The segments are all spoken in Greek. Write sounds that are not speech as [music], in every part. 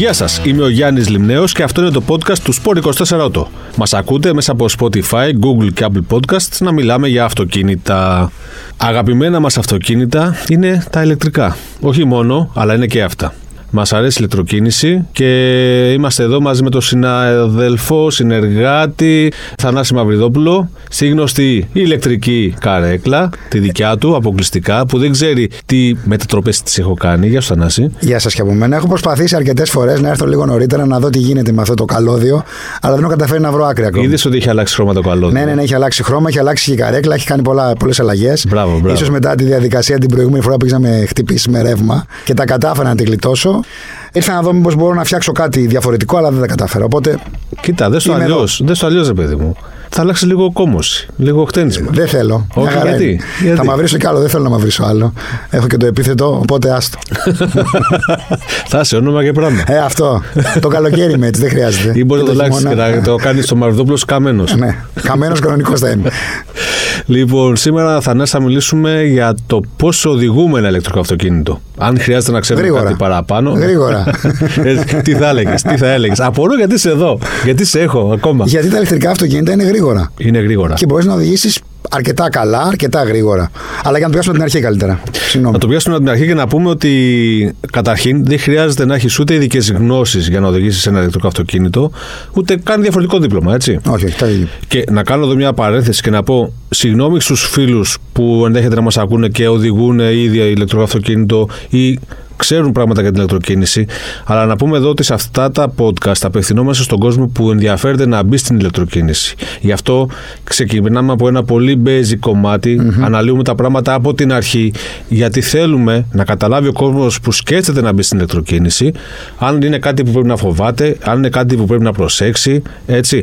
Γεια σας, είμαι ο Γιάννης Λιμνέος και αυτό είναι το podcast του Sport 24 Μας ακούτε μέσα από Spotify, Google και Apple Podcasts να μιλάμε για αυτοκίνητα. Αγαπημένα μας αυτοκίνητα είναι τα ηλεκτρικά. Όχι μόνο, αλλά είναι και αυτά. Μας αρέσει η ηλεκτροκίνηση και είμαστε εδώ μαζί με τον συναδελφό, συνεργάτη Θανάση Μαυριδόπουλο στη γνωστή ηλεκτρική καρέκλα, τη δικιά του αποκλειστικά, που δεν ξέρει τι μετατροπές της έχω κάνει. Γεια σου, Θανάση. Γεια σας και από μένα. Έχω προσπαθήσει αρκετές φορές να έρθω λίγο νωρίτερα να δω τι γίνεται με αυτό το καλώδιο, αλλά δεν έχω καταφέρει να βρω άκρη ακόμα. Είδες ότι έχει αλλάξει χρώμα το καλώδιο; Ναι, ναι, ναι, έχει αλλάξει χρώμα, έχει αλλάξει και η καρέκλα, έχει κάνει πολλές αλλαγές. Μπράβο, μπράβο. σω μετά τη διαδικασία την προηγούμενη φορά που είχαμε χτυπήσει με ρεύμα και τα κατάφερα να την γλιτώσω. Ήρθα να δω μήπως μπορώ να φτιάξω κάτι διαφορετικό, αλλά δεν τα κατάφερα. Οπότε. Κοίτα, δεν στο αλλιώς. Δεν στο αλλιώς, παιδί μου. Θα αλλάξει λίγο κόμωση, λίγο χτένισμα. Δεν θέλω. Όχι, γιατί, γιατί. Θα μαυρίσω κι άλλο, δεν θέλω να μαυρίσω άλλο. Έχω και το επίθετο, οπότε άστο. [laughs] θα σε όνομα και πράγμα. Ε, αυτό. το καλοκαίρι με έτσι, δεν χρειάζεται. Ή μπορεί να το αλλάξεις και να το κάνεις στο Μαρδόπλο καμένος. ναι, καμένος κανονικός θα είναι. Λοιπόν, σήμερα θα να μιλήσουμε για το πώ οδηγούμε ένα ηλεκτρικό αυτοκίνητο. Αν χρειάζεται να ξέρουμε κάτι παραπάνω. Γρήγορα. [laughs] Ε, τι θα έλεγες, τι θα έλεγες. Απορώ γιατί είσαι εδώ, γιατί σε έχω ακόμα. Γιατί τα ηλεκτρικά αυτοκίνητα είναι γρήγορα. Είναι γρήγορα. Και μπορείς να οδηγήσεις αρκετά καλά, αρκετά γρήγορα. Αλλά για να το πιάσουμε την αρχή καλύτερα. Συγγνώμη. Να το πιάσουμε από την αρχή και να πούμε ότι καταρχήν δεν χρειάζεται να έχεις ούτε ειδικές γνώσεις για να οδηγήσεις ένα ηλεκτρικό αυτοκίνητο, ούτε καν διαφορετικό δίπλωμα, έτσι. Όχι, όχι, τα ίδια. Και να κάνω εδώ μια παρένθεση και να πω συγγνώμη στους φίλους που ενδέχεται να μας ακούνε και οδηγούν ίδια ηλεκτρικό αυτοκίνητο ή ξέρουν πράγματα για την ηλεκτροκίνηση. Αλλά να πούμε εδώ ότι σε αυτά τα podcast απευθυνόμαστε στον κόσμο που ενδιαφέρεται να μπει στην ηλεκτροκίνηση. Γι' αυτό ξεκινάμε από ένα πολύ basic κομματι αναλύουμε τα πράγματα από την αρχή, γιατί θέλουμε να καταλάβει ο κόσμος που σκέφτεται να μπει στην ηλεκτροκίνηση, αν είναι κάτι που πρέπει να φοβάται, αν είναι κάτι που πρέπει να προσέξει. Έτσι.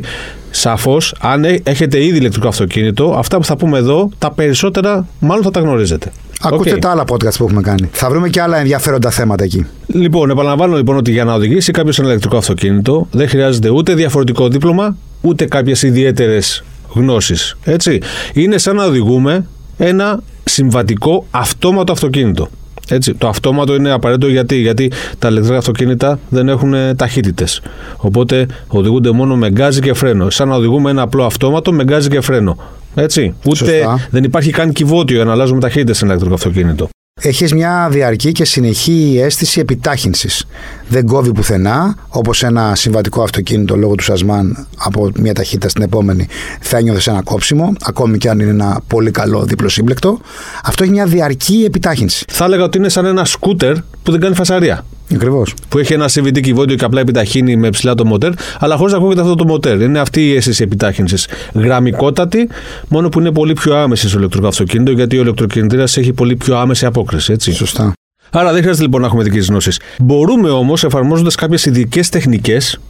Σαφώς, αν έχετε ήδη ηλεκτρικό αυτοκίνητο, αυτά που θα πούμε εδώ, τα περισσότερα μάλλον θα τα γνωρίζετε. Ακούστε okay. τα άλλα podcast που έχουμε κάνει. Θα βρούμε και άλλα ενδιαφέροντα θέματα εκεί. Λοιπόν, επαναλαμβάνω λοιπόν ότι για να οδηγήσει κάποιος ένα ηλεκτρικό αυτοκίνητο δεν χρειάζεται ούτε διαφορετικό δίπλωμα, ούτε κάποιες ιδιαίτερες γνώσεις. Έτσι. Είναι σαν να οδηγούμε ένα συμβατικό αυτόματο αυτοκίνητο. Έτσι, το αυτόματο είναι απαραίτητο γιατί, γιατί τα ηλεκτρικά αυτοκίνητα δεν έχουν ταχύτητες. Οπότε οδηγούνται μόνο με γκάζι και φρένο. Σαν να οδηγούμε ένα απλό αυτόματο με γκάζι και φρένο. Έτσι. Ούτε δεν υπάρχει καν κυβότιο για να αλλάζουμε ταχύτητες σε ένα ηλεκτρικό αυτοκίνητο. Έχεις μια διαρκή και συνεχή αίσθηση επιτάχυνσης. Δεν κόβει πουθενά, όπως ένα συμβατικό αυτοκίνητο λόγω του σασμάν από μια ταχύτητα στην επόμενη θα νιώθει ένα κόψιμο, ακόμη και αν είναι ένα πολύ καλό δίπλο σύμπλεκτο. Αυτό έχει μια διαρκή επιτάχυνση. Θα έλεγα ότι είναι σαν ένα σκούτερ που δεν κάνει φασαρία. Ακριβώς. Που έχει ένα CVT κυβότιο και απλά επιταχύνει με ψηλά το μοτέρ, αλλά χωρίς να ακούγεται αυτό το μοτέρ. Είναι αυτή η αίσθηση επιτάχυνσης. Γραμμικότατη, μόνο που είναι πολύ πιο άμεση στο ηλεκτρικό αυτοκίνητο, γιατί ο ηλεκτροκινητήρας έχει πολύ πιο άμεση απόκριση. Έτσι. Σωστά. Άρα δεν χρειάζεται λοιπόν να έχουμε ειδικέ γνώσεις. Μπορούμε όμως, εφαρμόζοντας κάποιες ειδικές τεχνικές,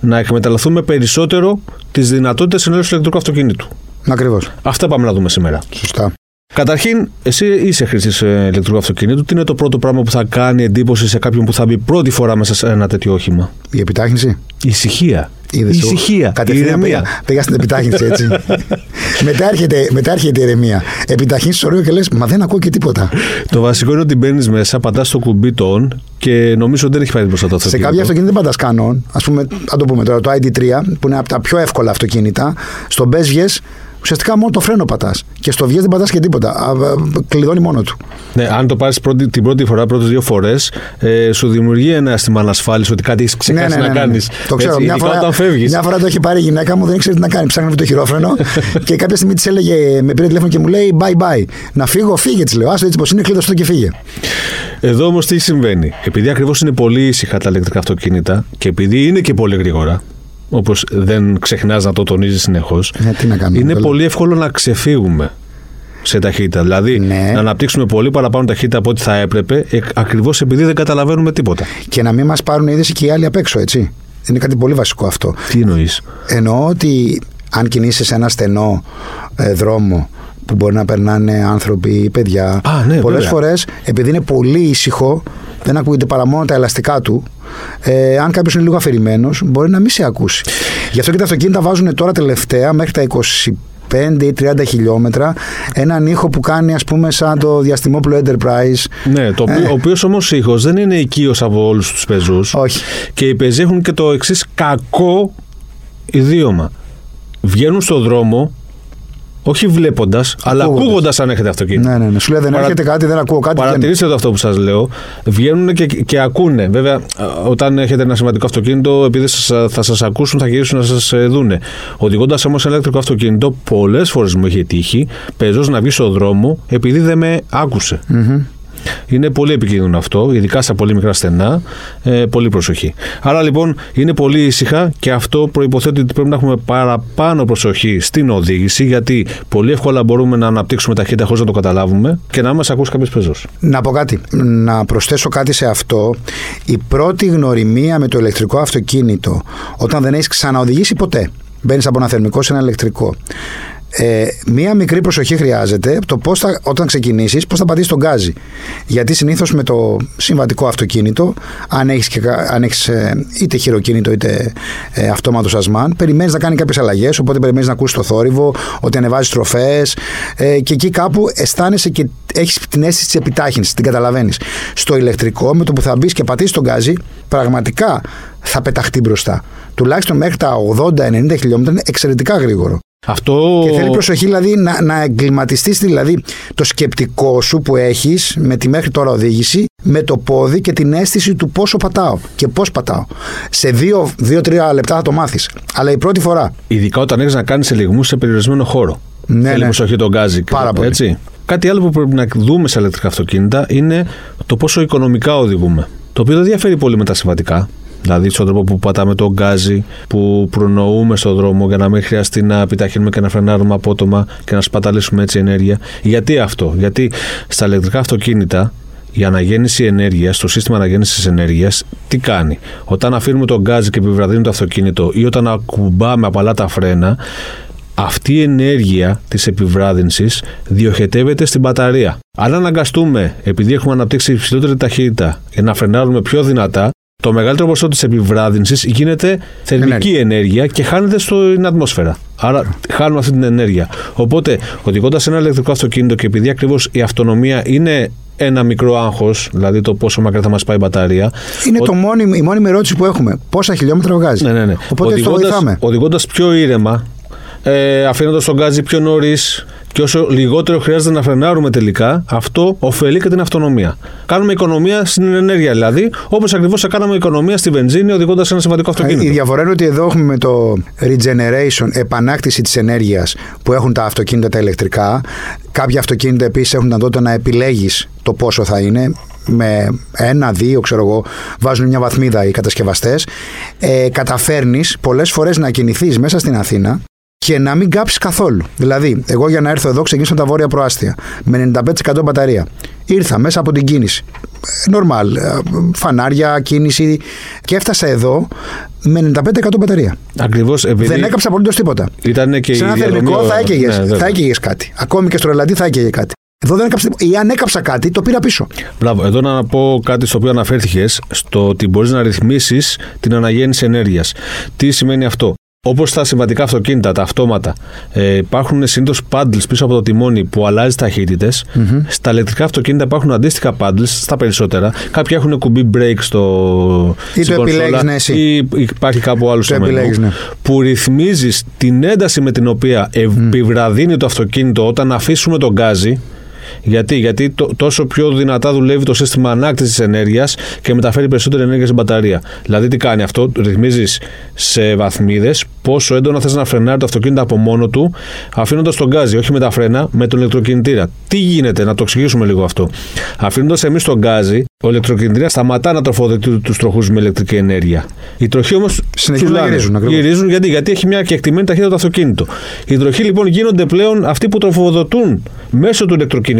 να εκμεταλλευτούμε περισσότερο τις δυνατότητες ενός ηλεκτρικού αυτοκίνητου. Ακριβώς. Αυτά πάμε να δούμε σήμερα. Σωστά. Καταρχήν, εσύ είσαι χρήστη ε, ηλεκτρικού αυτοκινήτου. Τι είναι το πρώτο πράγμα που θα κάνει εντύπωση σε κάποιον που θα μπει πρώτη φορά μέσα σε ένα τέτοιο όχημα, Η επιτάχυνση. Η ησυχία. Είδες, η ησυχία. Η ηρεμία. Πήγα στην επιτάχυνση έτσι. [laughs] μετά, έρχεται, μετά έρχεται η ηρεμία. Επιταχύνεις το όριο και λες, Μα δεν ακούω και τίποτα. το βασικό είναι ότι μπαίνεις μέσα, πατάς το κουμπί των και νομίζω ότι δεν έχει πάει μπροστά το αυτοκίνητο. Σε κάποια αυτοκίνητα δεν πατάς καν Α πούμε, αν το πούμε τώρα, το ID3 που είναι από τα πιο εύκολα αυτοκίνητα, στον μπες ουσιαστικά μόνο το φρένο πατάς. Και στο βγαίνει δεν πατάς και τίποτα. Κλειδώνει μόνο του. Ναι, αν το πάρεις την πρώτη φορά, πρώτες δύο φορές, ε, σου δημιουργεί ένα αίσθημα ανασφάλισης ότι κάτι έχεις ξεχάσει ναι, ναι, να ναι, κάνεις. Το ξέρω. Έτσι, μια, φορά, όταν φεύγεις. μια φορά το έχει πάρει η γυναίκα μου, δεν ήξερε τι να κάνει. Ψάχνει το χειρόφρενο [laughs] και κάποια στιγμή της έλεγε, με πήρε τηλέφωνο και μου λέει bye bye. Να φύγω, φύγε της λέω. Άστο έτσι πως είναι, κλείδω και φύγε. Εδώ όμως τι συμβαίνει; Επειδή ακριβώς είναι πολύ ήσυχα τα ηλεκτρικά αυτοκίνητα και επειδή είναι και πολύ γρήγορα, όπως δεν ξεχνάς να το τονίζεις συνεχώς, ε, είναι πολύ εύκολο να ξεφύγουμε σε ταχύτητα. Δηλαδή ναι. να αναπτύξουμε πολύ παραπάνω ταχύτητα από ό,τι θα έπρεπε, ε, ακριβώς επειδή δεν καταλαβαίνουμε τίποτα. Και να μην μας πάρουν είδηση και οι άλλοι απ' έξω, έτσι. Είναι κάτι πολύ βασικό αυτό. Τι εννοείς; Εννοώ ότι αν κινείσαι σε ένα στενό ε, δρόμο που μπορεί να περνάνε άνθρωποι ή παιδιά. ναι, Πολλές φορές, επειδή είναι πολύ ήσυχο, δεν ακούγεται παρά μόνο τα ελαστικά του. Ε, αν κάποιος είναι λίγο αφηρημένος, μπορεί να μην σε ακούσει. Γι' αυτό και τα αυτοκίνητα βάζουν τώρα τελευταία μέχρι τα 25 ή 30 χιλιόμετρα έναν ήχο που κάνει ας πούμε σαν το διαστημόπλο Enterprise. Ναι, το οποίο, Ε. ο οποίος όμως ήχος δεν είναι οικείος από όλους τους πεζούς. Όχι. Και οι πεζοί έχουν και το εξής κακό ιδίωμα. Βγαίνουν στο δρόμο, όχι βλέποντας, αλλά Ακούγοντας. ακούγοντας αν έχετε αυτοκίνητο. Ναι, ναι, ναι. Σου λέει δεν Παρα- έρχεται κάτι, δεν ακούω κάτι. βγαίνω. Παρατηρήστε το αυτό που σας λέω. Βγαίνουν και, και ακούνε. Βέβαια, α, όταν έχετε ένα σημαντικό αυτοκίνητο, επειδή σας, θα σας ακούσουν, θα γυρίσουν να σας δούνε. Οδηγώντας όμως ένα ηλεκτρικό αυτοκίνητο, πολλές φορές μου έχει τύχει πεζός να βγει στο δρόμο επειδή δεν με άκουσε. Μμμ. Είναι πολύ επικίνδυνο αυτό, ειδικά στα πολύ μικρά στενά. Ε, πολύ προσοχή. Άρα λοιπόν είναι πολύ ήσυχα και αυτό προϋποθέτει ότι πρέπει να έχουμε παραπάνω προσοχή στην οδήγηση, γιατί πολύ εύκολα μπορούμε να αναπτύξουμε ταχύτητα χωρίς να το καταλάβουμε και να μας ακούσει κάποιος πεζός. Να πω κάτι. Να προσθέσω κάτι σε αυτό. Η πρώτη γνωριμία με το ηλεκτρικό αυτοκίνητο, όταν δεν έχεις ξαναοδηγήσει ποτέ, μπαίνεις από ένα θερμικό σε ένα ηλεκτρικό. Ε, μία μικρή προσοχή χρειάζεται το πώς θα, όταν ξεκινήσεις πώς θα πατήσεις τον γκάζι. Γιατί συνήθως με το συμβατικό αυτοκίνητο αν έχεις, και, κα- αν έχεις ε, είτε χειροκίνητο είτε ε, αυτόματος σασμάν περιμένεις να κάνει κάποιες αλλαγές οπότε περιμένεις να ακούσεις το θόρυβο ότι ανεβάζεις τροφές ε, και εκεί κάπου αισθάνεσαι και έχεις την αίσθηση της επιτάχυνσης την καταλαβαίνεις. Στο ηλεκτρικό με το που θα μπεις και πατήσεις τον γκάζι πραγματικά θα πεταχτεί μπροστά. Τουλάχιστον μέχρι τα 80-90 χιλιόμετρα είναι εξαιρετικά γρήγορο Αυτό και θέλει προσοχή δηλαδή να, να εγκληματιστείς δηλαδή το σκεπτικό σου που έχεις με τη μέχρι τώρα οδήγηση με το πόδι και την αίσθηση του πόσο πατάω και πώς πατάω. Σε 2-3 λεπτά θα το μάθεις. Αλλά η πρώτη φορά. Ειδικά όταν έχεις να κάνεις σε λιγμού σε περιορισμένο χώρο. Ναι, Θέλει ναι. προσοχή τον γκάζι. Πάρα πολύ. Έτσι. Κάτι άλλο που πρέπει να δούμε σε ηλεκτρικά αυτοκίνητα είναι το πόσο οικονομικά οδηγούμε. Το οποίο δεν διαφέρει πολύ με τα συμβατικά. Δηλαδή στον τρόπο που πατάμε τον γκάζι, που προνοούμε στον δρόμο για να μην χρειαστεί να επιταχύνουμε και να φρενάρουμε απότομα και να σπαταλήσουμε έτσι ενέργεια. Γιατί αυτό, Γιατί στα ηλεκτρικά αυτοκίνητα η αναγέννηση ενέργειας, το σύστημα αναγέννηση ενέργειας, τι κάνει; Όταν αφήνουμε τον γκάζι και επιβραδύνει το αυτοκίνητο ή όταν ακουμπάμε απαλά τα φρένα, αυτή η ενέργεια της επιβράδυνσης διοχετεύεται στην μπαταρία. Αν αναγκαστούμε, επειδή έχουμε αναπτύξει υψηλότερη ταχύτητα, για να φρενάρουμε πιο δυνατά, το μεγαλύτερο ποσό της επιβράδυνσης γίνεται θερμική Ενέργεια. ενέργεια και χάνεται στην ατμόσφαιρα. Άρα χάνουμε αυτή την ενέργεια. Οπότε, οδηγώντας ένα ηλεκτρικό αυτοκίνητο και επειδή ακριβώς η αυτονομία είναι ένα μικρό άγχος, δηλαδή το πόσο μακριά θα μας πάει η μπαταρία. Είναι ο- το μόνη, η μόνιμη ερώτηση που έχουμε. Πόσα χιλιόμετρα βγάζει; ναι, ναι, ναι. Οπότε έτσι το βοηθάμε. οδηγώντας πιο ήρεμα, ε, αφήνοντας τον γκάζι πιο νωρίς και όσο λιγότερο χρειάζεται να φρενάρουμε τελικά, αυτό ωφελεί και την αυτονομία. Κάνουμε οικονομία στην ενέργεια δηλαδή, όπως ακριβώς θα κάναμε οικονομία στη βενζίνη οδηγώντας ένα συμβατικό αυτοκίνητο. Ε, Η διαφορά είναι ότι εδώ έχουμε με το regeneration, επανάκτηση της ενέργειας που έχουν τα αυτοκίνητα τα ηλεκτρικά. Κάποια αυτοκίνητα επίσης έχουν δυνατότητα να επιλέγεις το πόσο θα είναι. Με ένα, δύο, ξέρω εγώ, βάζουν μια βαθμίδα οι κατασκευαστές. Ε, καταφέρνεις πολλές φορές να κινηθείς μέσα στην Αθήνα και να μην κάψεις καθόλου. Δηλαδή, εγώ για να έρθω εδώ ξεκίνησα από τα βόρεια προάστια με 95% μπαταρία. Ήρθα μέσα από την κίνηση. Νορμάλ. Φανάρια, κίνηση. Και έφτασα εδώ με 95% μπαταρία. Ακριβώς επειδή Δεν έκαψα απολύτως τίποτα. ήταν και Σε η ένα διαδρομή θερμικό ο- θα έκαιγες Ναι, βέβαια. θα έκαιγες κάτι. Ακόμη και στο ρελαντί θα έκαιγε κάτι. Εδώ δεν έκαψα τίποτα. Ή αν έκαψα κάτι, το πήρα πίσω. Μπράβο. Εδώ να πω κάτι στο οποίο αναφέρθηκες, στο ότι μπορείς να ρυθμίσεις την αναγέννηση ενέργειας. Τι σημαίνει αυτό; Όπως στα συμβατικά αυτοκίνητα, τα αυτόματα, ε, υπάρχουν συνήθως πάντλς πίσω από το τιμόνι που αλλάζει ταχύτητες. Στα ηλεκτρικά αυτοκίνητα υπάρχουν αντίστοιχα πάντλς, στα περισσότερα. Κάποια έχουν κουμπί brake στο. Ή στην το κονσόλα, επιλέγεις, ναι, εσύ. Ή υπάρχει κάπου άλλο Το στο μενού, επιλέγεις, ναι. Που ρυθμίζεις την ένταση με την οποία επιβραδύνει το αυτοκίνητο όταν αφήσουμε τον γκάζι. Γιατί, Γιατί το- τόσο πιο δυνατά δουλεύει το σύστημα ανάκτησης ενέργειας και μεταφέρει περισσότερη ενέργεια στην μπαταρία. Δηλαδή, τι κάνει αυτό, ρυθμίζεις σε βαθμίδες πόσο έντονα θες να φρενάρει το αυτοκίνητο από μόνο του, αφήνοντας τον γκάζι, όχι με τα φρένα, με τον ηλεκτροκινητήρα. Τι γίνεται, να το εξηγήσουμε λίγο αυτό. Αφήνοντας εμείς τον γκάζι, ο ηλεκτροκινητήρα σταματά να τροφοδοτεί του τροχούς με ηλεκτρική ενέργεια. Οι τροχοί όμως Συνεχίζουν να γυρίζουν, ακριβώς. Γυρίζουν γιατί, γιατί έχει μια κεκτημένη ταχύτητα το αυτοκίνητο. Οι τροχοί λοιπόν γίνονται πλέον αυτοί που τροφοδοτούν μέσω του ηλεκτροκινητήρα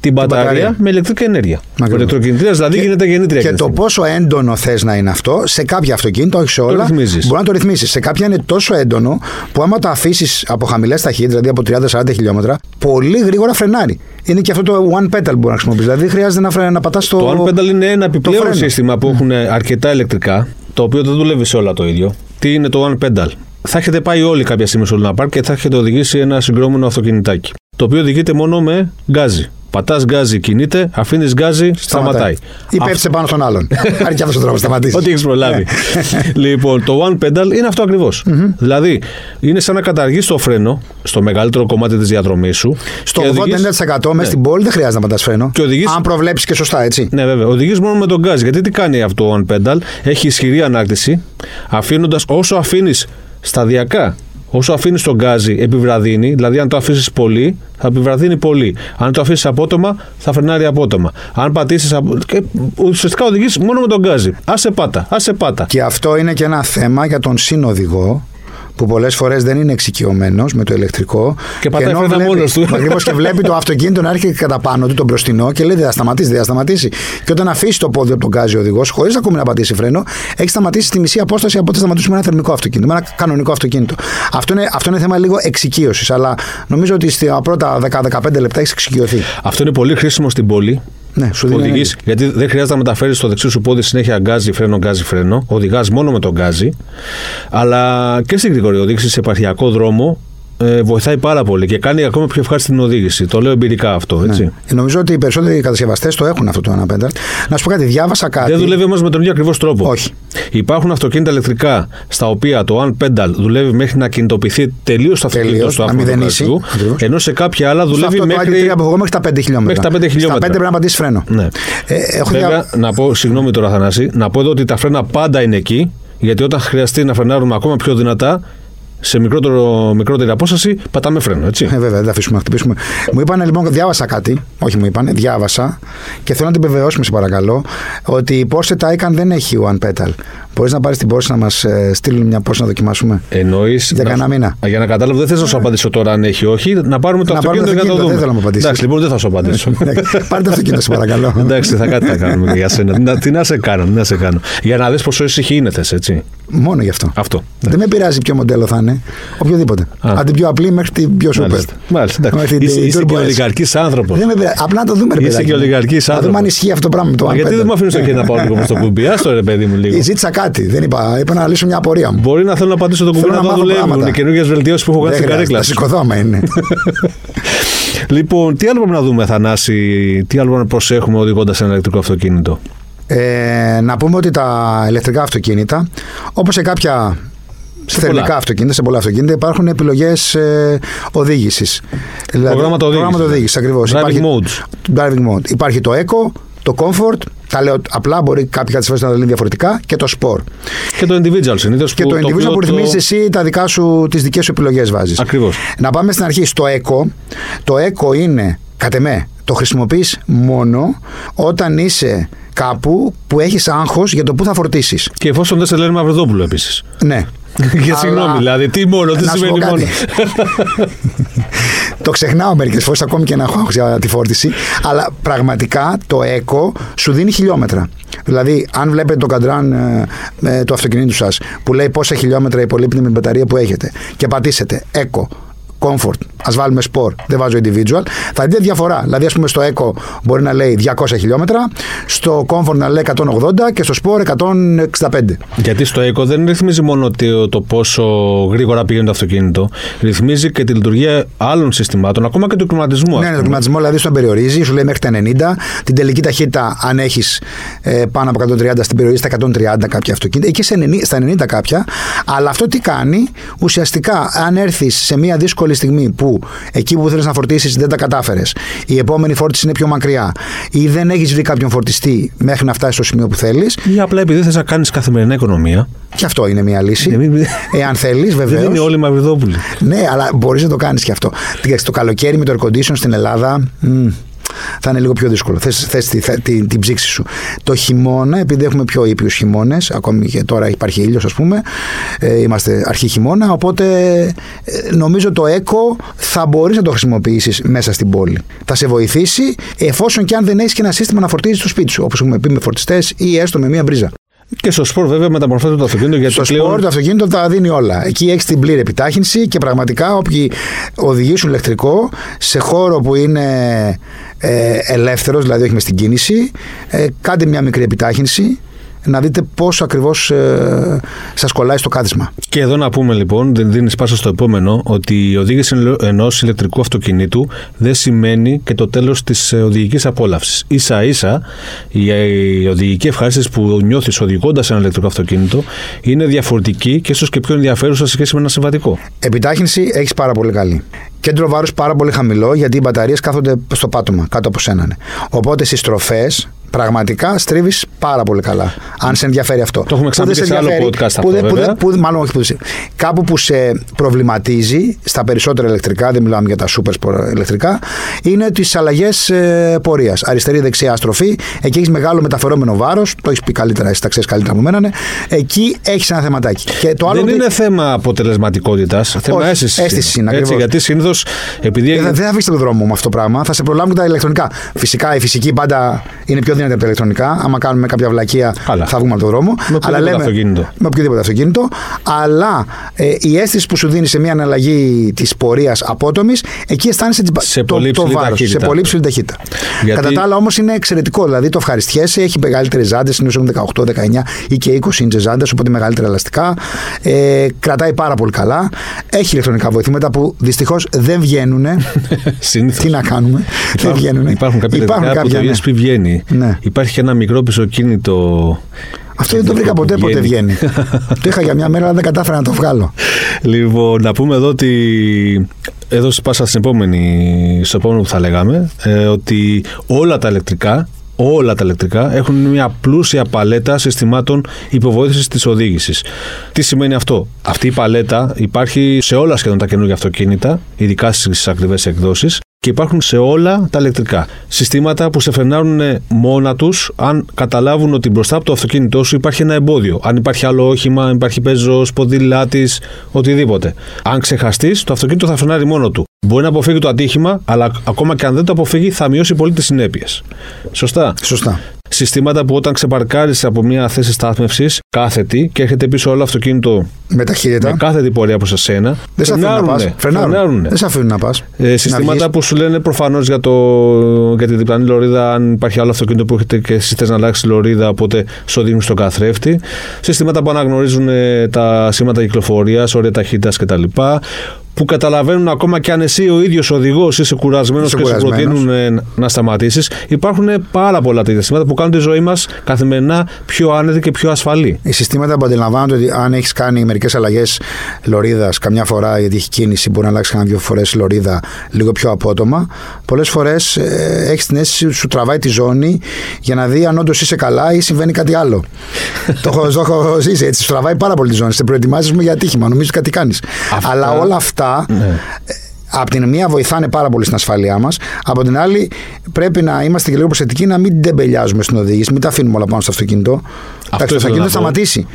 την μπαταρία, μπαταρία. με ηλεκτρική ενέργεια. Ακριβώς. Ο ηλεκτροκινητήρας δηλαδή Και- γίνεται γεννήτρια. Και εκείνη το τη στιγμή. πόσο έντονο θες να είναι αυτό, σε κάποια αυτοκίνητα, όχι σε όλα, ρυθμίζεις. μπορεί να το ρυθμίσει. Σε κάποια είναι τόσο έντονο που άμα το αφήσεις από χαμηλές ταχύτητες, δηλαδή από 30-40 χιλιόμετρα, πολύ γρήγορα φρενάρει. Είναι και αυτό το one pedal που μπορεί να χρησιμοποιήσει. Δηλαδή χρειάζεται να, φρε, να πατάς το. Το One Pedal είναι ένα επιπλέον φρένο. σύστημα που έχουν αρκετά ηλεκτρικά, το οποίο δεν δουλεύει σε όλα το ίδιο. Τι είναι το One Pedal; Θα έχετε πάει όλοι κάποια στιγμή στο Luna Park και θα έχετε οδηγήσει ένα συγκρουόμενο αυτοκινητάκι. Το οποίο οδηγείται μόνο με γκάζι. Πατάς γκάζι, κινείται, αφήνεις γκάζι, σταματάει. Ή πέφτει πάνω στον άλλον. [laughs] Αρκεί αυτός ο τρόπος, σταματήσεις. Ό,τι έχεις προλάβει. λοιπόν, το one pedal είναι αυτό ακριβώς. Δηλαδή, είναι σαν να καταργείς το φρένο στο μεγαλύτερο κομμάτι της διαδρομής σου. Στο 80% μέσα στην πόλη δεν χρειάζεται να πατάς φρένο. Και οδηγείς... Αν προβλέψεις και σωστά, έτσι. Ναι, βέβαια. Οδηγείς μόνο με τον γκάζι. Γιατί τι κάνει αυτό το one pedal, έχει ισχυρή ανάκτηση, αφήνοντας όσο αφήνεις σταδιακά Όσο αφήνεις τον γκάζι, επιβραδύνει. Δηλαδή, αν το αφήσεις πολύ, θα επιβραδύνει πολύ. Αν το αφήσεις απότομα, θα φρενάρει απότομα. Αν πατήσεις. Απο... ουσιαστικά οδηγείς μόνο με τον γκάζι. Άσε πάτα, άσε πάτα. Και αυτό είναι και ένα θέμα για τον συνοδηγό που πολλές φορές δεν είναι εξοικειωμένος με το ηλεκτρικό. Και πατάει φρένα μόνος του. Ακριβώς και βλέπει το αυτοκίνητο να έρχεται κατά πάνω του, τον μπροστινό και λέει: Δεν θα σταματήσει, δεν θα σταματήσει. Και όταν αφήσει το πόδι από τον γκάζι ο οδηγός, χωρίς ακόμη να πατήσει φρένο, έχει σταματήσει στη μισή απόσταση από ό,τι σταματήσουμε με ένα θερμικό αυτοκίνητο, με ένα κανονικό αυτοκίνητο. Αυτό είναι, αυτό είναι θέμα λίγο εξοικείωσης. Αλλά νομίζω ότι στα πρώτα 10-15 λεπτά έχεις εξοικειωθεί. Αυτό είναι πολύ χρήσιμο στην πόλη ναι, σου οδηγείς, γιατί δεν χρειάζεται να μεταφέρεις το δεξί σου πόδι συνέχεια γκάζι, φρένο, γκάζι, φρένο. Οδηγάς μόνο με τον γκάζι. Αλλά και στην γρήγορη οδήγηση σε επαρχιακό δρόμο ε, βοηθάει πάρα πολύ και κάνει ακόμα πιο ευχάριστη την οδήγηση. Το λέω εμπειρικά αυτό. Έτσι. Ναι. Νομίζω ότι οι περισσότεροι κατασκευαστές το έχουν αυτό το one pedal. Να σου πω κάτι, διάβασα κάτι. Δεν δουλεύει όμως με τον ίδιο ακριβώς τρόπο. Όχι. Υπάρχουν αυτοκίνητα ηλεκτρικά στα οποία το one pedal δουλεύει μέχρι να ακινητοποιηθεί τελείως το αυτοκίνητο στο αυτοκίνητο. Ενώ σε κάποια άλλα δουλεύει αυτό μέχρι. Το μέχρι τα 5 χιλιόμετρα. Μέχρι τα 5 χιλιόμετρα. Στα 5 πρέπει να πατήσεις φρένο. Ναι. Ε, έχω Βέβαια, δια... να πω, συγγνώμη τώρα, Θανάση, να πω εδώ ότι τα φρένα πάντα είναι εκεί. Γιατί όταν χρειαστεί να φρενάρουμε ακόμα πιο δυνατά, σε μικρότερο, μικρότερη απόσταση πατάμε φρένο, έτσι. Ε, βέβαια, δεν θα αφήσουμε να χτυπήσουμε. Μου είπαν λοιπόν, διάβασα κάτι, όχι μου είπαν, διάβασα και θέλω να την επιβεβαιώσουμε, σε παρακαλώ, ότι η Porsche Taycan δεν έχει one pedal. Μπορείς να πάρεις την Porsche να μας ε, στείλουν μια Porsche να δοκιμάσουμε; Εννοείς. Για κανένα μήνα. Για να κατάλαβω, δεν θέλω να σου απαντήσω τώρα αν έχει όχι. Να πάρουμε το να αυτοκίνητο για να το δούμε. Δεν θέλω να μου απαντήσεις. Εντάξει, λοιπόν, δεν θα σου απαντήσω. [laughs] Πάρε το αυτοκίνητο, σε παρακαλώ. [laughs] Εντάξει, θα κάτι θα κάνουμε για σένα. Τι να σε κάνω, να σε κάνω. Για να δεις πόσο ησυχή είναι, έτσι. Μόνο γι' αυτό. αυτό. Δεν με πειράζει ποιο μοντέλο θα είναι. Οποιοδήποτε. Από την πιο απλή μέχρι την πιο σούπερ. Μάλιστα. Είσαι και ολιγαρκής άνθρωπος. Δεν με πειράζει. Απλά να το δούμε. Είσαι και ολιγαρκής άνθρωπο. Να δούμε αν ισχύει αυτό το πράγμα. Γιατί δεν μου αφήνεις το χέρι να πάω λίγο προς το κουμπί; Α το ρε παιδί μου λίγο. Ζήτησα κάτι. Δεν είπα. Είπα να λύσω μια απορία μου. Μπορεί να θέλω να πατήσω το κουμπί να δω δουλεύουν. Είναι καινούργιες βελτιώσεις που έχω κάνει στην καρέκλα. Θα σηκωθώ άμα είναι. [laughs] Λοιπόν, τι άλλο πρέπει να δούμε, Θανάση, τι άλλο να προσέχουμε οδηγώντας ένα ηλεκτρικό αυτοκίνητο; Ε, να πούμε ότι τα ηλεκτρικά αυτοκίνητα, όπως σε κάποια σε θερμικά αυτοκίνητα, σε πολλά αυτοκίνητα υπάρχουν επιλογές ε, οδήγησης. Δηλαδή, προγράμματα οδήγησης. οδήγησης, ακριβώς. Driving υπάρχει, modes. Driving mode. Υπάρχει το Eco, το Comfort, τα λέω απλά, μπορεί κάποια τη φορέ να τα λένε διαφορετικά, και το Sport. Και το Individual συνήθω. Και το Individual που, που ρυθμίζεις εσύ τα δικά σου, τις δικές σου επιλογές βάζεις. Ακριβώς. Να πάμε στην αρχή στο Eco. Το Eco είναι, κατ' εμέ, το χρησιμοποιείς μόνο όταν είσαι κάπου που έχεις άγχος για το που θα φορτίσεις. Και εφόσον δεν σε λένε Μαυροδόπουλο επίσης. Ναι. [laughs] Για συγγνώμη, δηλαδή, τι μόνο, τι σημαίνει μόνο; [laughs] το ξεχνάω μερικές φορές, ακόμη και να έχω για τη φόρτιση. Αλλά πραγματικά το ECO σου δίνει χιλιόμετρα. Δηλαδή, αν βλέπετε το καντράν ε, ε, του αυτοκινήτου σας που λέει πόσα χιλιόμετρα υπολείπνει με την μπαταρία που έχετε και πατήσετε ECO comfort, ας βάλουμε sport, δεν βάζω individual, θα δείτε διαφορά. Δηλαδή, ας πούμε, στο eco μπορεί να λέει 200 χιλιόμετρα, στο comfort να λέει 180 και στο sport 165. Γιατί στο eco δεν ρυθμίζει μόνο το πόσο γρήγορα πηγαίνει το αυτοκίνητο, ρυθμίζει και τη λειτουργία άλλων συστημάτων, ακόμα και του κλιματισμού. Ναι, ναι, το κλιματισμό δηλαδή στον περιορίζει, σου λέει μέχρι τα 90, την τελική ταχύτητα, αν έχεις ε, πάνω από 130, στην περιορίζει στα 130 κάποια αυτοκίνητα, εκεί στα 90 κάποια. Αλλά αυτό τι κάνει, ουσιαστικά, αν έρθεις σε μια δύσκολη δύσκολη στιγμή που εκεί που θέλεις να φορτίσεις δεν τα κατάφερες, η επόμενη φόρτιση είναι πιο μακριά ή δεν έχεις βρει κάποιον φορτιστή μέχρι να φτάσει στο σημείο που θέλεις. Ή απλά επειδή θες να κάνεις καθημερινή οικονομία. Και αυτό είναι μια λύση. Εάν θέλεις, [laughs] βεβαίως. Δεν είναι όλοι μαυριδόπουλοι. Ναι, αλλά μπορείς να το κάνεις και αυτό. Το καλοκαίρι με το air condition στην Ελλάδα θα είναι λίγο πιο δύσκολο. Θες, θες τη, τη, την ψήξη σου. Το χειμώνα, επειδή έχουμε πιο ήπιους χειμώνες, ακόμη και τώρα υπάρχει ήλιος, ας πούμε, ε, είμαστε αρχή χειμώνα, οπότε ε, νομίζω το ΕΚΟ θα μπορείς να το χρησιμοποιήσεις μέσα στην πόλη. Θα σε βοηθήσει εφόσον και αν δεν έχεις και ένα σύστημα να φορτίζεις το σπίτι σου, όπως έχουμε πει με φορτιστές ή έστω με μία μπρίζα. Και στο σπορ, βέβαια, μεταμορφώνεται το αυτοκίνητο. Γιατί στο πλέον... σπορ, το αυτοκίνητο τα δίνει όλα. Εκεί έχεις την πλήρη επιτάχυνση και πραγματικά όποιοι οδηγήσουν ηλεκτρικό σε χώρο που είναι ε, ελεύθερος, δηλαδή όχι μες στην κίνηση, ε, κάντε μια μικρή επιτάχυνση να δείτε πόσο ακριβώς ε, σας κολλάει στο κάθισμα. Και εδώ να πούμε λοιπόν, δεν δίνεις πάσα στο επόμενο, ότι η οδήγηση ενός ηλεκτρικού αυτοκινήτου δεν σημαίνει και το τέλος της οδηγικής απόλαυσης. σα ίσα η, η οδηγική ευχαρίστηση που νιώθεις οδηγώντας ένα ηλεκτρικό αυτοκίνητο είναι διαφορετική και ίσως και πιο ενδιαφέρουσα σε σχέση με ένα συμβατικό. Επιτάχυνση έχεις πάρα πολύ καλή. Κέντρο βάρους πάρα πολύ χαμηλό γιατί οι μπαταρίες κάθονται στο πάτωμα κάτω από σένα. Οπότε στις στροφές πραγματικά στρίβεις πάρα πολύ καλά. Αν σε ενδιαφέρει αυτό. Το έχουμε ξαναπεί σε άλλο podcast αυτό. Που, βέβαια. Που, που, μάλλον όχι που, κάπου που σε προβληματίζει στα περισσότερα ηλεκτρικά, δεν μιλάμε για τα super ηλεκτρικά, είναι τις αλλαγές ε, πορείας. Αριστερή-δεξιά στροφή, εκεί έχεις μεγάλο μεταφερόμενο βάρος, το έχεις πει καλύτερα, εσύ τα ξέρεις καλύτερα από μένα. Ναι. Εκεί έχεις ένα θεματάκι. Και το άλλο δεν είναι θέμα αποτελεσματικότητας, θέμα αίσθησης. Αίσθησης είναι Έτσι, γιατί συνήθως. Επειδή... Ε, δεν θα αφήσει τον δρόμο με αυτό το πράγμα, θα σε προλάβουν τα ηλεκτρονικά. Φυσικά η φυσική πάντα είναι πιο δυνατή από τα ηλεκτρονικά. Άμα κάνουμε κάποια βλακεία, Άλλα. θα βγούμε από τον δρόμο. Με αλλά λέμε, αυτοκίνητο. Με οποιοδήποτε αυτοκίνητο. Αλλά ε, η αίσθηση που σου δίνει σε μια αναλλαγή της πορείας απότομης, εκεί αισθάνεσαι σε το, πολύ το βάρος. Σε πολύ ψηλή ταχύτητα. Γιατί... Κατά τα άλλα όμως είναι εξαιρετικό. Δηλαδή το ευχαριστιέσαι, έχει μεγαλύτερε ζάντε, συνήθως έχουν 18, 19 ή και 20 ίντζες ζάντες, οπότε μεγαλύτερα ελαστικά. Ε, κρατάει πάρα πολύ καλά. Έχει ηλεκτρονικά βοηθήματα που δυστυχώς δεν βγαίνουν. [laughs] Τι να κάνουμε; δεν βγαίνουν. Υπάρχουν κάποια ηλεκτρονικά που το ESP βγαίνει. Ναι. Υπάρχει και ένα μικρό πισωκίνητο. Αυτό δεν το βρήκα ποτέ ποτέ βγαίνει. [laughs] το είχα για μια μέρα, αλλά δεν κατάφερα να το βγάλω. Λοιπόν, να πούμε εδώ ότι. Εδώ πάσα στην επόμενη, στο επόμενο που θα λέγαμε, ε, ότι όλα τα ηλεκτρικά όλα τα ηλεκτρικά έχουν μια πλούσια παλέτα συστημάτων υποβοήθησης της οδήγησης. Τι σημαίνει αυτό, Αυτή η παλέτα υπάρχει σε όλα σχεδόν τα καινούργια αυτοκίνητα, ειδικά στις ακριβές εκδόσεις και υπάρχουν σε όλα τα ηλεκτρικά. Συστήματα που σε φρενάρουν μόνα τους αν καταλάβουν ότι μπροστά από το αυτοκίνητό σου υπάρχει ένα εμπόδιο. Αν υπάρχει άλλο όχημα, αν υπάρχει πεζό, ποδήλάτη, οτιδήποτε. Αν ξεχαστείς, το αυτοκίνητο θα φρενάρει μόνο του. Μπορεί να αποφύγει το ατύχημα, αλλά ακόμα και αν δεν το αποφύγει, θα μειώσει πολύ τις συνέπειες. Σωστά; Σωστά. Συστήματα που όταν ξεπαρκάρεις από μια θέση στάθμευσης, κάθετη και έρχεται πίσω όλο αυτοκίνητο με ταχύτητα. Με κάθετη πορεία προς εσένα. Δεν σε αφήνουν να πας. Φρενάρουν. Δεν σε αφήνουν να πας. Ε, συστήματα που σου λένε προφανώς για, το, για τη διπλανή λωρίδα, αν υπάρχει άλλο αυτοκίνητο που έχετε και εσύ θες να αλλάξει λωρίδα, οπότε σου δίνουν στον καθρέφτη. Συστήματα που αναγνωρίζουν ε, τα σήματα κυκλοφορίας, όρια ταχύτητας κτλ που καταλαβαίνουν ακόμα και αν εσύ ο ίδιος οδηγός είσαι κουρασμένος και σου προτείνουν ε, να σταματήσεις. Υπάρχουν πάρα πολλά τέτοια συστήματα που κάνουν τη ζωή μας καθημερινά πιο άνετη και πιο ασφαλή. Οι συστήματα που αντιλαμβάνονται ότι αν έχεις κάνει μερικές αλλαγές λωρίδας, καμιά φορά γιατί έχει κίνηση, μπορεί να αλλάξει κανένα δύο φορές λωρίδα λίγο πιο απότομα. Πολλές φορές ε, έχεις την αίσθηση ότι σου τραβάει τη ζώνη για να δει αν όντως είσαι καλά ή συμβαίνει κάτι άλλο. [laughs] το, έχω, το έχω ζήσει έτσι. Σου τραβάει πάρα πολύ τη ζώνη. Σε προετοιμάζεις για ατύχημα. Νομίζω κάτι κάνεις. Αλλά όλα αυτά ναι. Ε, από την μία βοηθάνε πάρα πολύ στην ασφάλειά μας. Από την άλλη, πρέπει να είμαστε και λίγο προσεκτικοί να μην τεμπελιάζουμε στην οδήγηση, μην τα αφήνουμε όλα πάνω στο αυτοκίνητο. Αυτό το αυτοκίνητο θα σταματήσει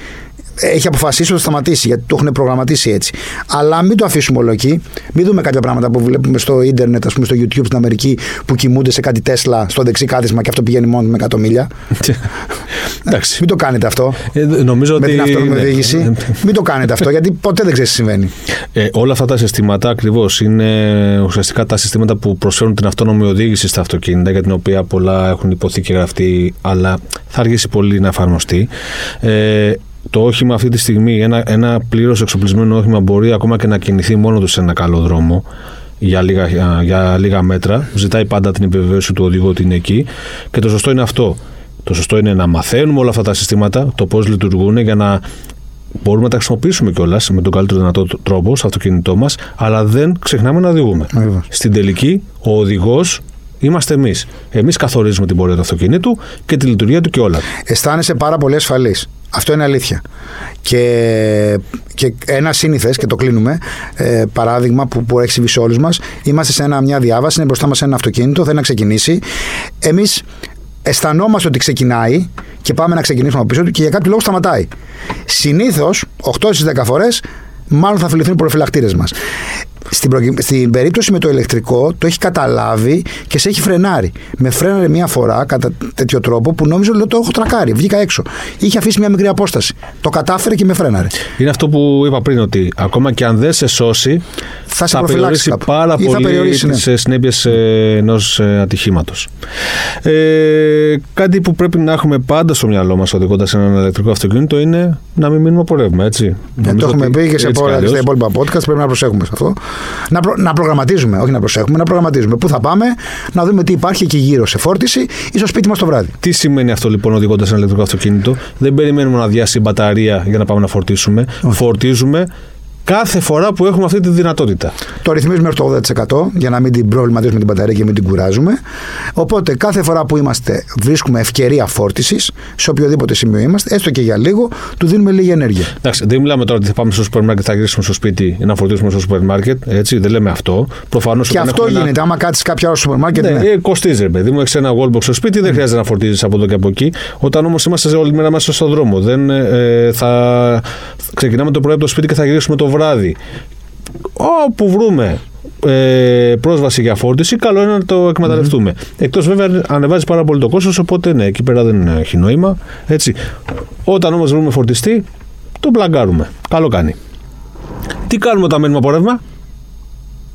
έχει αποφασίσει ότι θα σταματήσει γιατί το έχουν προγραμματίσει έτσι. Αλλά μην το αφήσουμε όλο εκεί. Μην δούμε κάποια πράγματα που βλέπουμε στο ίντερνετ, ας πούμε στο YouTube στην Αμερική που κοιμούνται σε κάτι Τέσλα στο δεξί κάθισμα και αυτό πηγαίνει μόνο με 100 μίλια. [laughs] Εντάξει. Μην το κάνετε αυτό. Ε, νομίζω με την αυτόνομη ναι. οδήγηση. μην το κάνετε αυτό γιατί ποτέ δεν ξέρει τι συμβαίνει. Ε, όλα αυτά τα συστήματα ακριβώς είναι ουσιαστικά τα συστήματα που προσφέρουν την αυτόνομη οδήγηση στα αυτοκίνητα για την οποία πολλά έχουν υποθεί και γραφτεί, αλλά θα αργήσει πολύ να εφαρμοστεί. Ε, το όχημα αυτή τη στιγμή, ένα, ένα πλήρως εξοπλισμένο όχημα μπορεί ακόμα και να κινηθεί μόνο του σε ένα καλό δρόμο για λίγα, για λίγα μέτρα. Ζητάει πάντα την επιβεβαίωση του οδηγού ότι είναι εκεί. Και το σωστό είναι αυτό. Το σωστό είναι να μαθαίνουμε όλα αυτά τα συστήματα, το πώς λειτουργούν, για να μπορούμε να τα χρησιμοποιήσουμε κιόλας με τον καλύτερο δυνατό τρόπο στο αυτοκίνητό μας, αλλά δεν ξεχνάμε να οδηγούμε. Στην τελική, ο οδηγός είμαστε εμείς. Εμείς καθορίζουμε την πορεία του αυτοκινήτου και τη λειτουργία του και όλα. Αισθάνεσαι πάρα πολύ ασφαλής. Αυτό είναι αλήθεια. Και, και ένα σύνηθες, και το κλείνουμε, ε, παράδειγμα που, που έχει συμβεί σε όλους μας, είμαστε σε ένα, μια διάβαση, είναι μπροστά μας ένα αυτοκίνητο, θέλει να ξεκινήσει. Εμείς αισθανόμαστε ότι ξεκινάει και πάμε να ξεκινήσουμε από πίσω του και για κάποιο λόγο σταματάει. Συνήθως, 8 στις 10 φορές, μάλλον θα φιληθούν οι προφυλακτήρες μας. Στην, προκει- στην περίπτωση με το ηλεκτρικό το έχει καταλάβει και σε έχει φρενάρει. Με φρέναρε μία φορά κατά τέτοιο τρόπο που νόμιζα ότι το έχω τρακάρει. Βγήκα έξω. Είχε αφήσει μια μικρή απόσταση. Το κατάφερε και με φρέναρε. Είναι αυτό που είπα πριν, ότι ακόμα και αν δεν σε σώσει, Θα σε θα προφυλάξεις περιορίσει κάπου. πάρα Ή θα πολύ περιορίσει, ναι. τις συνέπειες ενός ατυχήματος. Ε, κάτι που πρέπει να έχουμε πάντα στο μυαλό μας οδηγώντας ένα ηλεκτρικό αυτοκίνητο είναι να μην μείνουμε από ρεύμα, έτσι. Ε, Νομίζω το έχουμε ότι πει και σε έτσι κι πολλά, αλλιώς. στα υπόλοιπα podcast. Πρέπει να προσέχουμε σε αυτό. Να, προ- να προγραμματίζουμε, όχι να προσέχουμε, να προγραμματίζουμε. Πού θα πάμε, να δούμε τι υπάρχει εκεί γύρω σε φόρτιση ή στο σπίτι μας το βράδυ. Τι σημαίνει αυτό λοιπόν οδηγώντας ένα ηλεκτρικό αυτοκίνητο; Δεν περιμένουμε να διάσει η μπαταρία για να πάμε να φορτίσουμε. Φορτίζουμε κάθε φορά που έχουμε αυτή τη δυνατότητα. Το ρυθμίζουμε μέχρι το 80% για να μην την προβληματίζουμε την μπαταρία και μην την κουράζουμε. Οπότε κάθε φορά που είμαστε, βρίσκουμε ευκαιρία φόρτισης, σε οποιοδήποτε σημείο είμαστε, έστω και για λίγο, του δίνουμε λίγη ενέργεια. Εντάξει, δεν μιλάμε τώρα ότι θα πάμε στο σούπερ μάρκετ, θα γυρίσουμε στο σπίτι ή να φορτίσουμε στο σούπερ μάρκετ. Έτσι, δεν λέμε αυτό. Προφανώς Και αυτό γίνεται. Άμα κάτσεις κάποια ώρα στο σούπερ μάρκετ, Ναι, ναι. ε, κοστίζει, ρε παιδί μου. Έχεις ένα wallbox στο σπίτι, δεν χρειάζεται να φορτίζεις από εδώ και από εκεί. Όταν όμως είμαστε σε όλη μέρα μέσα στον δρόμο, δεν, ε, θα ξεκινάμε το πρωί από το σπίτι και θα γυρίσουμε το βράδυ. Όπου βρούμε ε, πρόσβαση για φόρτιση, καλό είναι να το εκμεταλλευτούμε. Εκτός βέβαια ανεβάζει πάρα πολύ το κόστος, οπότε ναι, εκεί πέρα δεν έχει νόημα. Έτσι. Όταν όμως βρούμε φορτιστή, το πλαγκάρουμε. Καλό κάνει. Τι κάνουμε όταν μένουμε από ρεύμα,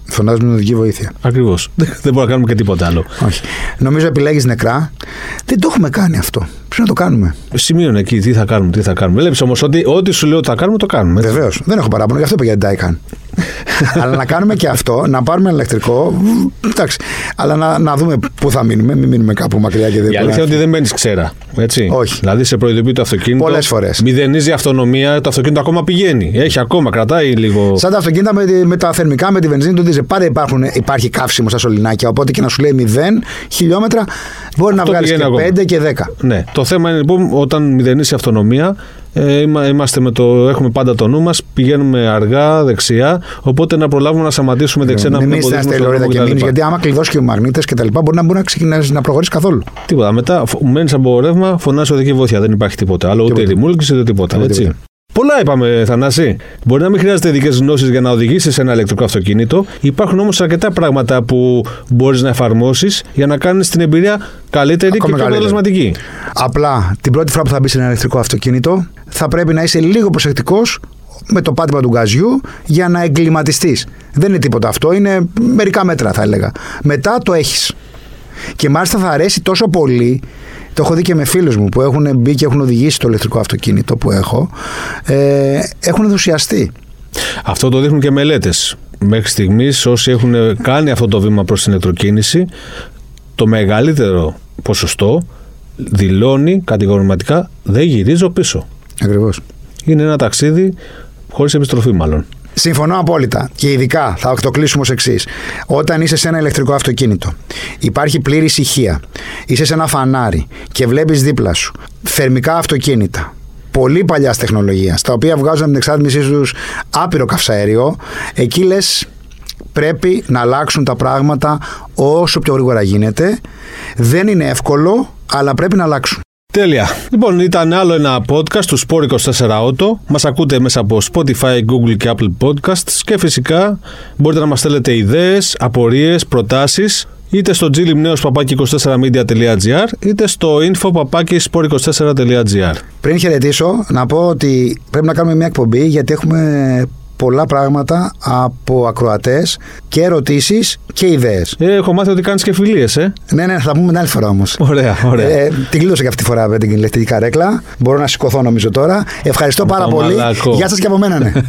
Φωνάζουμε οδική βοήθεια. Ακριβώς. [laughs] δεν μπορούμε να κάνουμε και τίποτα άλλο. Όχι. Νομίζω επιλέγεις νεκρά. Δεν το έχουμε κάνει αυτό. Πρέπει να το κάνουμε. Σημείωνε εκεί τι θα κάνουμε, τι θα κάνουμε. Βλέπεις όμως ότι ό,τι σου λέω ότι θα κάνουμε, το κάνουμε. έτσι. Βεβαίως. Δεν έχω παράπονο, γι' αυτό είπα για την Daikan. [laughs] Αλλά να κάνουμε και αυτό, να πάρουμε ηλεκτρικό. μ, Εντάξει. Αλλά να, να δούμε πού θα μείνουμε. Μην μείνουμε κάπου μακριά και δεν Η αλήθεια είναι ότι δεν μένει ξέρα. Έτσι. Όχι. Δηλαδή σε προειδοποιεί το αυτοκίνητο. Πολλές φορές. Μηδενίζει η αυτονομία, το αυτοκίνητο ακόμα πηγαίνει. Έχει ακόμα, κρατάει λίγο. Σαν τα αυτοκίνητα με, τη- με τα θερμικά, με τη βενζίνη, το δίζε. Πάντα υπάρχουν, υπάρχει καύσιμο στα σωληνάκια. Οπότε και να σου λέει 0 χιλιόμετρα, μπορεί να Αυτό βγάλεις και πηγαίνει 5 ακόμα. και 10. Ναι. Το θέμα είναι λοιπόν όταν μηδενίσει η αυτονομία, ε, είμα- είμαστε με το, έχουμε πάντα το νου μας, πηγαίνουμε αργά, δεξιά. Οπότε να προλάβουμε να σταματήσουμε δεξιά, να μην μην μείνει στην εμποδίσουμε στον αστελόριδα δρόμο και μείνει, κτλ. γιατί άμα κλειδώσει και ο μαγνήτε και τα λοιπά, μπορεί να μπορεί να ξεκινήσει να προχωρήσει καθόλου. Τίποτα. Μετά μένεις από ρεύμα, φωνάζει οδική βοήθεια. Δεν υπάρχει τίποτα άλλο. Ούτε Τίποτα. ρημούλκηση, ούτε τίποτα. Τίποτα, Έτσι. Τίποτα. Πολλά είπαμε, Θανάση. Μπορεί να μην χρειάζεται ειδικές γνώσεις για να οδηγήσεις ένα ηλεκτρικό αυτοκίνητο. Υπάρχουν όμως αρκετά πράγματα που μπορείς να εφαρμόσεις για να κάνεις την εμπειρία καλύτερη Ακόμα και πιο καλύτερη. αποτελεσματική. Απλά την πρώτη φορά που θα μπεις σε ένα ηλεκτρικό αυτοκίνητο, θα πρέπει να είσαι λίγο προσεκτικός με το πάτημα του γκαζιού για να εγκληματιστείς. Δεν είναι τίποτα αυτό, είναι μερικά μέτρα θα έλεγα. Μετά το έχεις. Και μάλιστα θα αρέσει τόσο πολύ. Το έχω δει και με φίλους μου που έχουν μπει και έχουν οδηγήσει το ηλεκτρικό αυτοκίνητο που έχω. Ε, έχουν ενθουσιαστεί. Αυτό το δείχνουν και μελέτες. Μέχρι στιγμής, όσοι έχουν κάνει αυτό το βήμα προς την ηλεκτροκίνηση, το μεγαλύτερο ποσοστό δηλώνει κατηγορηματικά δεν γυρίζω πίσω. Ακριβώς. Είναι ένα ταξίδι χωρίς επιστροφή, μάλλον. Συμφωνώ απόλυτα. Και ειδικά θα το κλείσουμε ως εξής. Όταν είσαι σε ένα ηλεκτρικό αυτοκίνητο, υπάρχει πλήρης ησυχία, είσαι σε ένα φανάρι και βλέπεις δίπλα σου θερμικά αυτοκίνητα. Πολύ παλιά τεχνολογία, τα οποία βγάζουν από την εξάρτησή τους άπειρο καυσαέριο, εκεί λες πρέπει να αλλάξουν τα πράγματα όσο πιο γρήγορα γίνεται. Δεν είναι εύκολο, αλλά πρέπει να αλλάξουν. Τέλεια. Λοιπόν, ήταν άλλο ένα podcast του Sport 24 Auto. Μας ακούτε μέσα από Spotify, Google και Apple Podcasts και φυσικά μπορείτε να μας στέλνετε ιδέες, απορίες, προτάσεις είτε στο glimneos24media.gr είτε στο info sport24.gr Πριν χαιρετήσω, να πω ότι πρέπει να κάνουμε μια εκπομπή γιατί έχουμε πολλά πράγματα από ακροατές και ερωτήσεις και ιδέες. ε, Έχω μάθει ότι κάνεις και φιλίες, ε. Ναι, ναι, θα πούμε την άλλη φορά όμως. Ωραία, ωραία. Ε, την κλείωσα και αυτή τη φορά με την ηλεκτρική καρέκλα. Μπορώ να σηκωθώ νομίζω τώρα. Ευχαριστώ πάρα το πολύ. μαλάκο. Γεια σας και από μένα, ναι. [laughs]